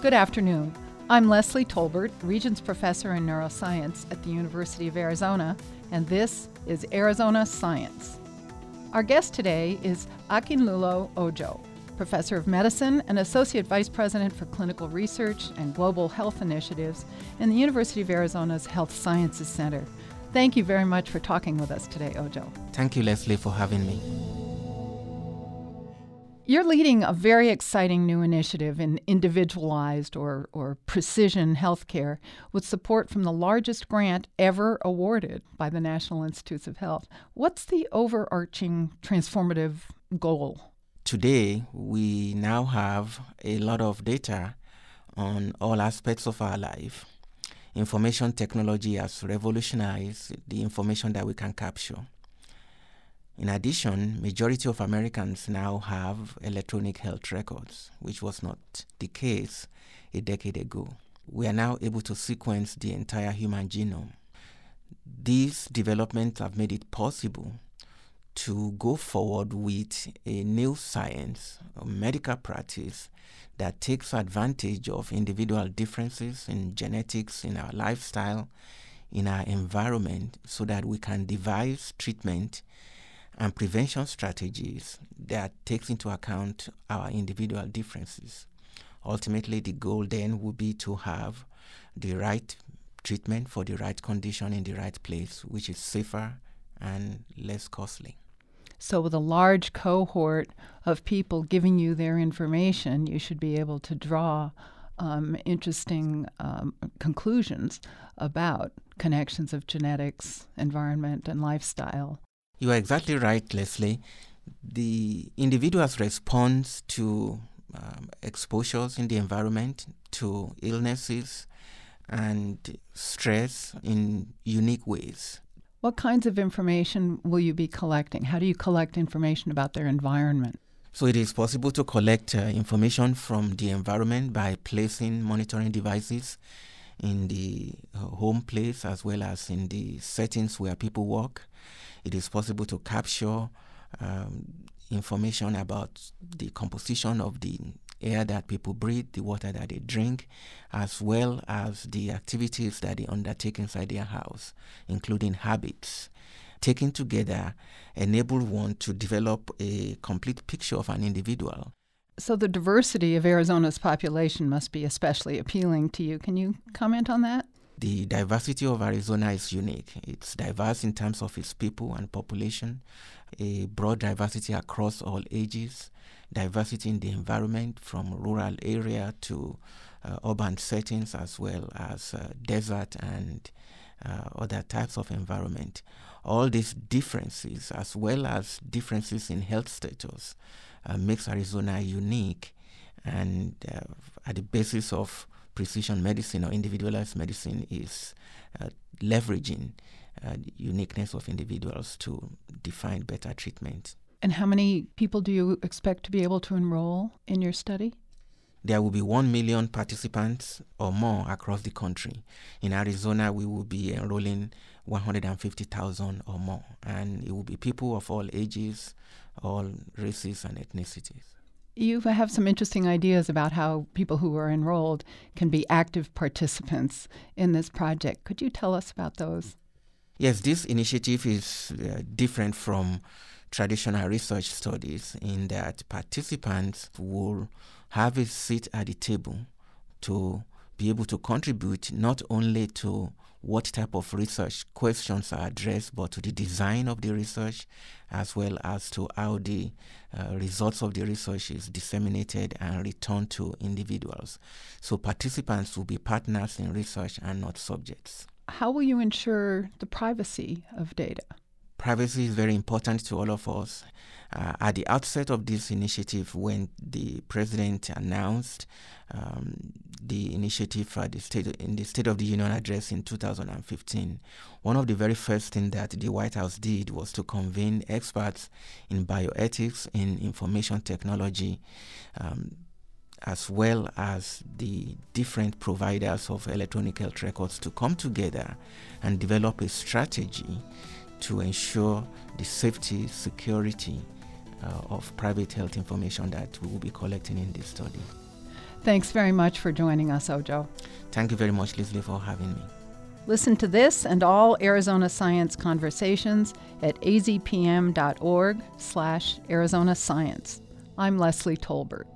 Good afternoon. I'm Leslie Tolbert, Regents Professor in Neuroscience at the University of Arizona, and this is Arizona Science. Our guest today is Akinlolu Ojo, Professor of Medicine and Associate Vice President for Clinical Research and Global Health Initiatives in the University of Arizona's Health Sciences Center. Thank you very much for talking with us today, Ojo. Thank you, Leslie, for having me. You're leading a very exciting new initiative in individualized or, or precision healthcare with support from the largest grant ever awarded by the National Institutes of Health. What's the overarching transformative goal? Today, we now have a lot of data on all aspects of our life. Information technology has revolutionized the information that we can capture. In addition, majority of Americans now have electronic health records, which was not the case a decade ago. We are now able to sequence the entire human genome. These developments have made it possible to go forward with a new science, a medical practice that takes advantage of individual differences in genetics, in our lifestyle, in our environment, so that we can devise treatment and prevention strategies that takes into account our individual differences. Ultimately, the goal then would be to have the right treatment for the right condition in the right place, which is safer and less costly. So, with a large cohort of people giving you their information, you should be able to draw um, interesting um, conclusions about connections of genetics, environment, and lifestyle you are exactly right, Leslie. The individual's response to um, exposures in the environment, to illnesses, and stress in unique ways. What kinds of information will you be collecting? How do you collect information about their environment? So, it is possible to collect uh, information from the environment by placing monitoring devices in the uh, home place as well as in the settings where people work it is possible to capture um, information about the composition of the air that people breathe, the water that they drink, as well as the activities that they undertake inside their house, including habits. Taken together, enable one to develop a complete picture of an individual. So, the diversity of Arizona's population must be especially appealing to you. Can you comment on that? The diversity of Arizona is unique. It's diverse in terms of its people and population, a broad diversity across all ages, diversity in the environment from rural area to uh, urban settings as well as uh, desert and uh, other types of environment. All these differences, as well as differences in health status, uh, makes Arizona unique and uh, at the basis of precision medicine or individualized medicine is uh, leveraging uh, uniqueness of individuals to define better treatment. And how many people do you expect to be able to enroll in your study? There will be 1 million participants or more across the country. In Arizona, we will be enrolling 150,000 or more, and it will be people of all ages, all races, and ethnicities. You have some interesting ideas about how people who are enrolled can be active participants in this project. Could you tell us about those? Yes, this initiative is uh, different from traditional research studies in that participants will have a seat at the table to be able to contribute not only to what type of research questions are addressed, but to the design of the research, as well as to how the uh, results of the research is disseminated and returned to individuals. So participants will be partners in research and not subjects. How will you ensure the privacy of data? Privacy is very important to all of us. Uh, at the outset of this initiative, when the president announced um, the initiative for the state in the State of the Union address in 2015, one of the very first things that the White House did was to convene experts in bioethics, in information technology, um, as well as the different providers of electronic health records to come together and develop a strategy to ensure the safety, security uh, of private health information that we will be collecting in this study. Thanks very much for joining us, Ojo. Thank you very much, Leslie, for having me. Listen to this and all Arizona Science conversations at azpm.org slash Arizona Science. I'm Leslie Tolbert.